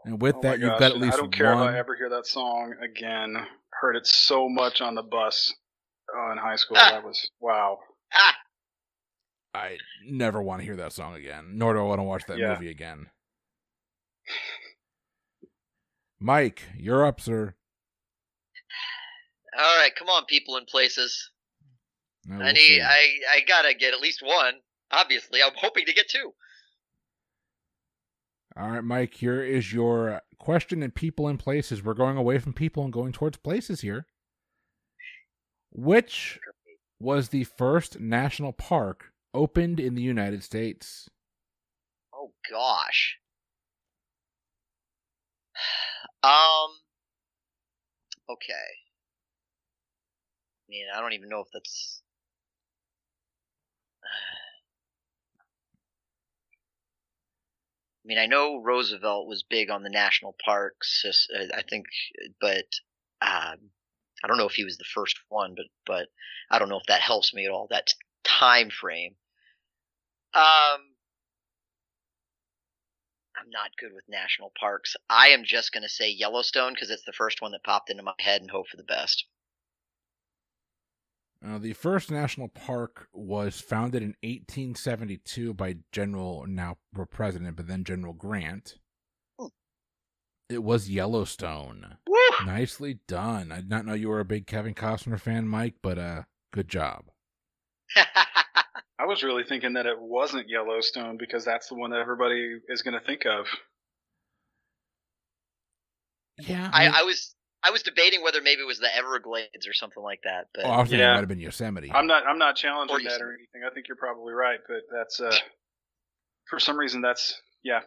And with Oh that, my you've got at and least I don't care one. if I ever hear that song again. Heard it so much on the bus uh, in high school. Ah. That was wow. Ah, I never want to hear that song again, nor do I want to watch that Yeah. movie again. Mike, you're up, sir. all right, come on, people and places. Now I we'll need, see. I, I gotta get at least one. Obviously, I'm hoping to get two. All right, Mike, here is your question in people and places. We're going away from people and going towards places here. Which was the first national park opened in the United States? Oh gosh. Um. Okay. I mean, I don't even know if that's. I mean, I know Roosevelt was big on the national parks. uh, I think, but um, I don't know if he was the first one. But but I don't know if that helps me at all. That time frame. Um, I'm not good with national parks. I am just going to say Yellowstone because it's the first one that popped into my head and hope for the best. Uh, the first national park was founded in 1872 by General, now president, but then General Grant. Hmm. It was Yellowstone. Woo! Nicely done. I did not know you were a big Kevin Costner fan, Mike, but uh, good job. I was really thinking that it wasn't Yellowstone because that's the one that everybody is going to think of. Yeah, I, mean- I was I was debating whether maybe it was the Everglades or something like that, but oh, I was thinking Yeah. it might have been Yosemite. I'm not. I'm not challenging you that said- or anything. I think you're probably right, but that's uh, for some reason that's yeah.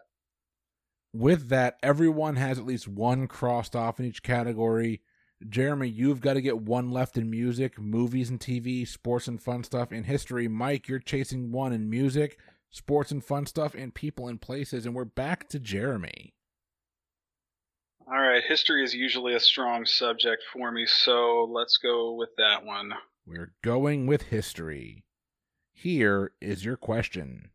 With that, everyone has at least one crossed off in each category. Jeremy, you've got to get one left in music, movies and TV, sports and fun stuff, and history. Mike, you're chasing one in music, sports and fun stuff, and people and places. And we're back to Jeremy. All right, history is usually a strong subject for me, so let's go with that one. We're going with history. Here is your question.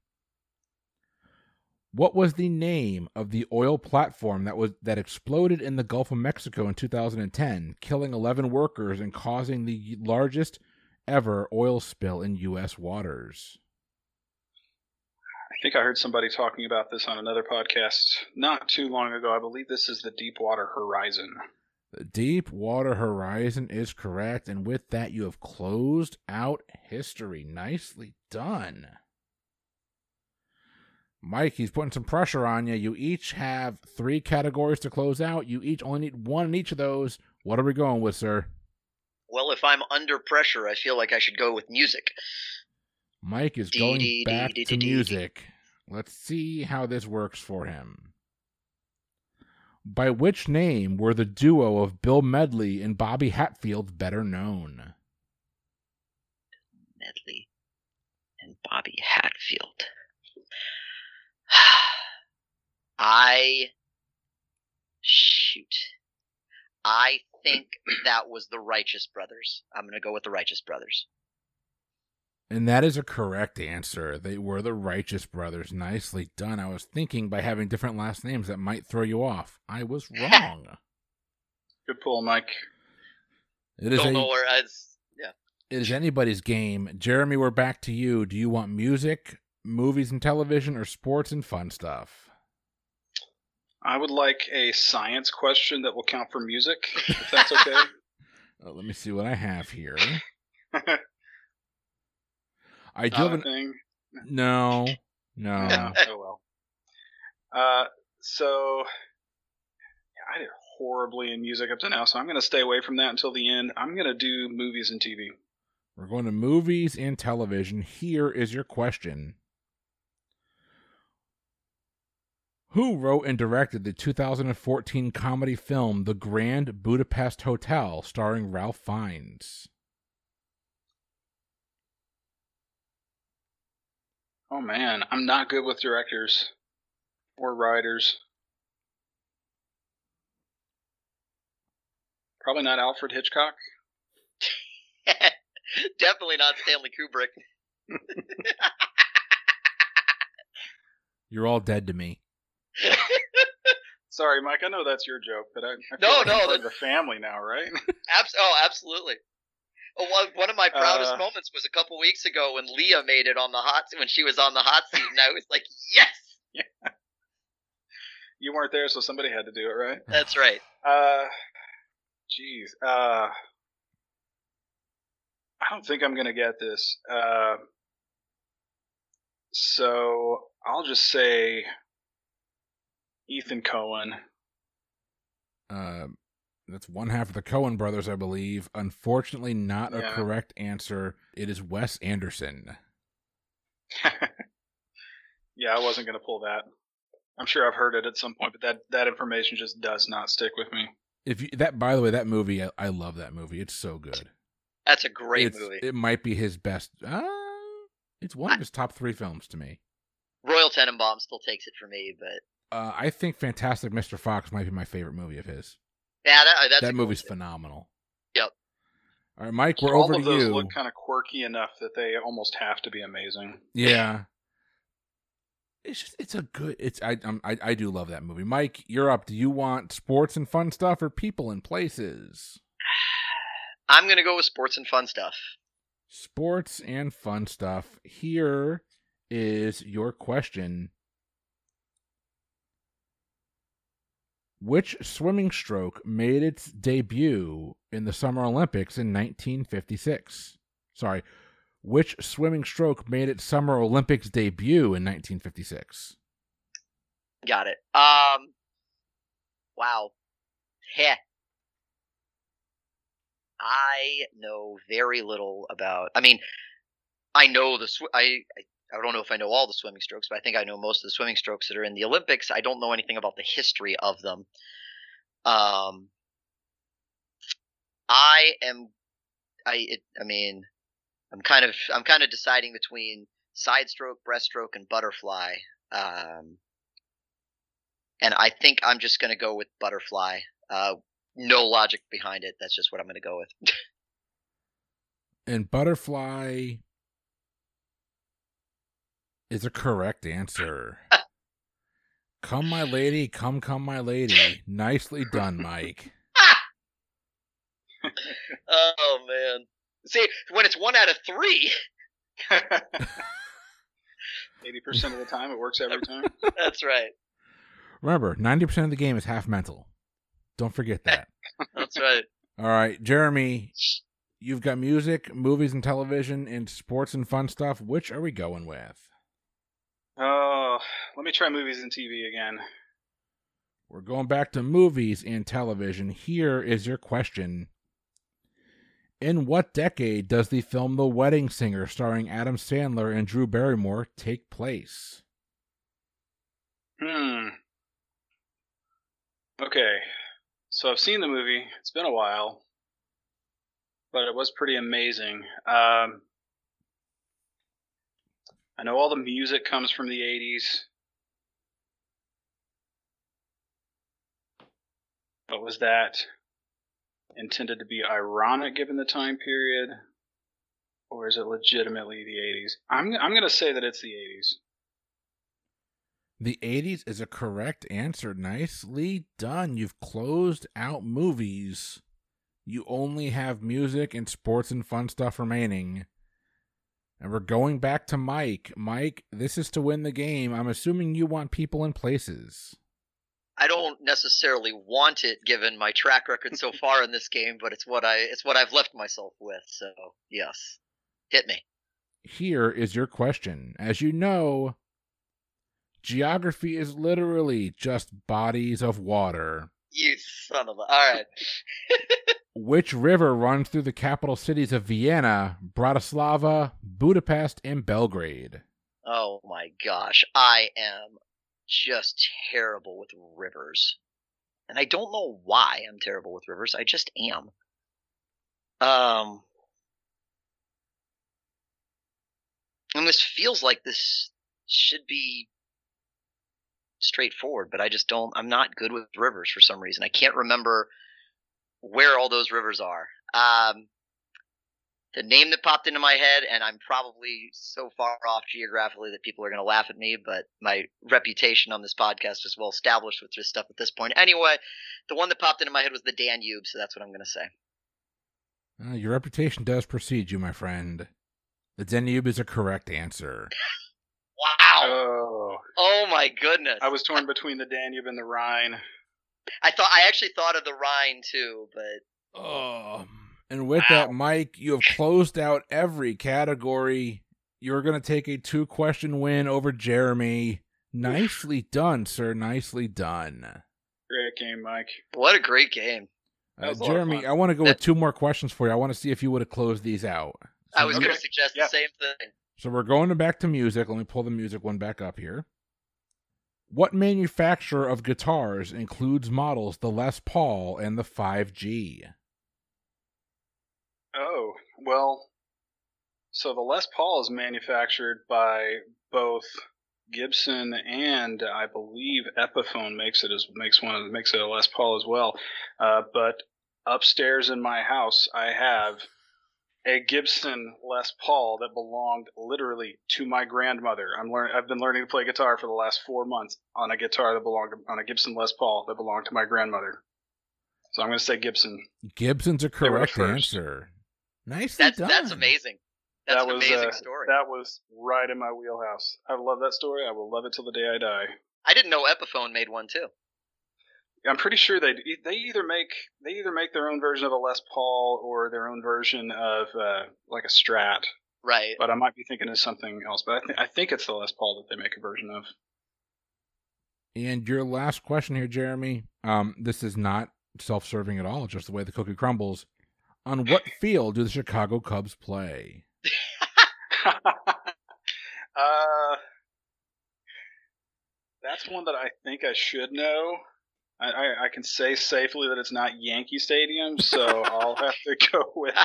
What was the name of the oil platform that was that exploded in the Gulf of Mexico in 2010, killing 11 workers and causing the largest ever oil spill in US waters? I think I heard somebody talking about this on another podcast not too long ago. I believe this is the Deepwater Horizon. The Deepwater Horizon is correct, and with that, you have closed out history. Nicely done. Mike, he's putting some pressure on you. You each have three categories to close out. You each only need one in each of those. What are we going with, sir? well, if I'm under pressure, I feel like I should go with music. Mike is going back to music. Let's see how this works for him. By which name were the duo of Bill Medley and Bobby Hatfield better known? Medley and Bobby Hatfield. I shoot. I think that was the Righteous Brothers. I'm gonna go with the Righteous Brothers. And that is a correct answer. They were the Righteous Brothers. Nicely done. I was thinking by having different last names that might throw you off. I was wrong. Good pull, Mike. It is Don't a, know where. I yeah. it is anybody's game. Jeremy, we're back to you. Do you want music, movies and television, or sports and fun stuff? I would like a science question that will count for music, if that's okay. Uh, let me see what I have here. I do Not have a an thing. no, no. Oh well. Uh, so yeah, I did horribly in music up to now, so I'm going to stay away from that until the end. I'm going to do movies and TV. We're going to movies and television. Here is your question. Who wrote and directed the 2014 comedy film The Grand Budapest Hotel starring Ralph Fiennes? Oh man, I'm not good with directors or writers. Probably not Alfred Hitchcock. Definitely not Stanley Kubrick. You're all dead to me. Sorry, Mike. I know that's your joke, but I, I No, feel like no, I'm part that- of the family now, right? Abs- oh, absolutely. One- one of my proudest Uh, moments was a couple weeks ago when Leah made it on the hot when she was on the hot seat, and I was like, "Yes, Yeah. you weren't there, so somebody had to do it, right? that's right." Uh, jeez. Uh, I don't think I'm gonna get this. Uh, so I'll just say Ethan Coen. Uh, that's one half of the Coen brothers, I believe. Unfortunately, not a correct answer. It is Wes Anderson. yeah, I wasn't gonna pull that. I'm sure I've heard it at some point, but that that information just does not stick with me. If you, that, by the way, that movie, I, I love that movie. It's so good. That's a great It's- movie. It might be his best. Uh, it's one of his top three films to me. Royal Tenenbaum still takes it for me, but Uh, I think Fantastic Mr. Fox might be my favorite movie of his. Yeah, that, that's that movie's one. phenomenal. Yep. All right, Mike, we're All over of to those you. look kind of quirky enough that they almost have to be amazing. Yeah. It's just it's a good it's I um, I I do love that movie. Mike, you're up. Do you want sports and fun stuff or people and places? I'm gonna go with sports and fun stuff. Sports and fun stuff. Here is your question. Which swimming stroke made its debut in the Summer Olympics in 1956? Sorry, which swimming stroke made its Summer Olympics debut in 1956? Got it. Um, wow. Heh. I know very little about. I mean, I know the sw- I, I I don't know if I know all the swimming strokes, but I think I know most of the swimming strokes that are in the Olympics. I don't know anything about the history of them. Um, I am. I it, I mean, I'm kind of I'm kind of deciding between side stroke, breaststroke, and butterfly. Um, and I think I'm just going to go with butterfly. Uh, no logic behind it. That's just what I'm going to go with. And butterfly is a correct answer. come, my lady, come, come, my lady. Nicely done, Mike. oh man! See, when it's one out of three, Eighty percent of the time, it works every time. that's right. Remember, 90% of the game is half mental. Don't forget that. That's right. All right, Jeremy, you've got music, movies, and television, and sports and fun stuff. Which are we going with? Oh, let me try movies and TV again. We're going back to movies and television. Here is your question. In what decade does the film The Wedding Singer, starring Adam Sandler and Drew Barrymore, take place? Hmm. Okay, so I've seen the movie. It's been a while, but it was pretty amazing. Um, I know all the music comes from the '80s. But was that intended to be ironic given the time period, or is it legitimately the '80s? I'm I'm gonna say that it's the '80s. The 80s is a correct answer. Nicely done. You've closed out movies. You only have music and sports and fun stuff remaining. And we're going back to Mike. Mike, this is to win the game. I'm assuming you want people and places. I don't necessarily want it given my track record so far in this game, but it's what I it's what I've left myself with. So yes, hit me. Here is your question. As you know, geography is literally just bodies of water. You son of a. All right. Which river runs through the capital cities of Vienna, Bratislava, Budapest, and Belgrade? Oh my gosh, I am just terrible with rivers. And I don't know why I'm terrible with rivers. I just am. Um and this feels like this should be straightforward, but I just don't I'm not good with rivers for some reason. I can't remember where all those rivers are. Um the name that popped into my head, and I'm probably so far off geographically that people are going to laugh at me, but my reputation on this podcast is well established with this stuff at this point. Anyway, the one that popped into my head was the Danube, so that's what I'm going to say. Uh, your reputation does precede you, my friend. The Danube is a correct answer. wow. Oh, oh my goodness. I was torn between the Danube and the Rhine. I thought I actually thought of the Rhine too, but Oh. And with Wow. that, Mike, you have closed out every category. You're going to take a two question win over Jeremy. Nicely done, sir. Nicely done. Great game, Mike. what a great game. Uh, was a lot of Jeremy. I want to go with two more questions for you. I want to see if you would have closed these out. I was So- going to suggest Yeah. the same thing. So we're going back to music. Let me pull the music one back up here. What manufacturer of guitars includes models the Les Paul and the SG? Oh, well, so the Les Paul is manufactured by both Gibson and I believe Epiphone makes it as makes one makes it a Les Paul as well. Uh, but upstairs in my house, I have a Gibson Les Paul that belonged literally to my grandmother. I'm learn I've been learning to play guitar for the last four months on a guitar that belonged on a Gibson Les Paul that belonged to my grandmother. So I'm going to say Gibson. Gibson's a correct answer. Nicely That's done. that's amazing. That's that an was amazing uh, story. that was right in my wheelhouse. I love that story. I will love it till the day I die. I didn't know Epiphone made one too. I'm pretty sure they they either make they either make their own version of a Les Paul or their own version of uh, like a Strat. Right. But I might be thinking of something else. But I, th- I think it's the Les Paul that they make a version of. And your last question here, Jeremy. Um, this is not self-serving at all. Just the way the cookie crumbles. On what field do the Chicago Cubs play? uh, that's one that I think I should know. I, I, I can say safely that it's not Yankee Stadium, so I'll have to go with.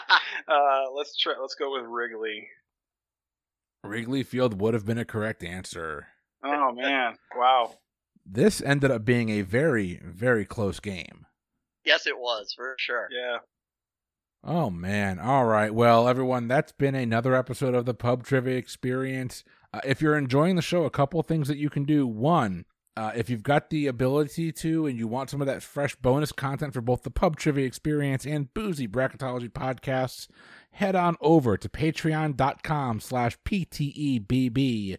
Uh, let's try. Let's go with Wrigley. Wrigley Field would have been a correct answer. Oh man! Wow. This ended up being a very, very close game. yes, it was for sure. Yeah. Oh man! All right. Well, everyone, that's been another episode of the Pub Trivia Experience. Uh, if you're enjoying the show, a couple things that you can do. One, uh, if you've got the ability to, and you want some of that fresh bonus content for both the Pub Trivia Experience and Boozy Bracketology podcasts, head on over to Patreon.com/slash PTEBB,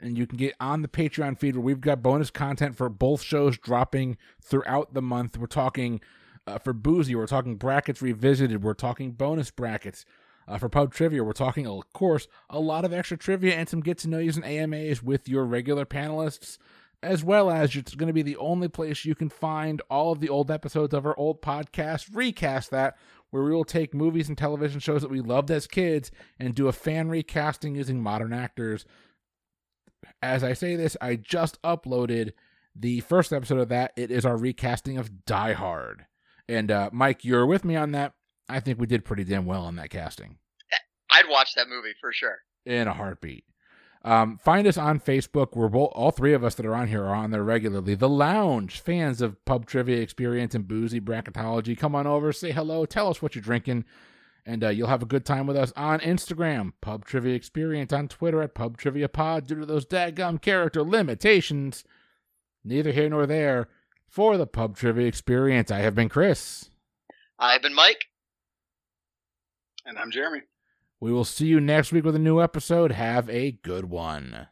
and you can get on the Patreon feed where we've got bonus content for both shows dropping throughout the month. We're talking. Uh, for Boozy, we're talking brackets revisited. We're talking bonus brackets. Uh, for pub trivia, we're talking, of course, a lot of extra trivia and some get to know yous and AMAs with your regular panelists, as well as it's going to be the only place you can find all of the old episodes of our old podcast, recast that, where we will take movies and television shows that we loved as kids and do a fan recasting using modern actors. As I say this, I just uploaded the first episode of that. It is our recasting of Die Hard. And uh, Mike, you're with me on that. I think we did pretty damn well on that casting I'd watch that movie for sure. in a heartbeat. Um, find us on Facebook. We're both, all three of us that are on here are on there regularly. The Lounge, fans of pub trivia experience and boozy bracketology, come on over, say hello, tell us what you're drinking, and uh, you'll have a good time with us on Instagram, pub trivia experience, on Twitter at pub trivia pod. Due to those daggum character limitations, neither here nor there. For the pub trivia experience, I have been Chris. I've been Mike. And I'm Jeremy. We will see you next week with a new episode. Have a good one.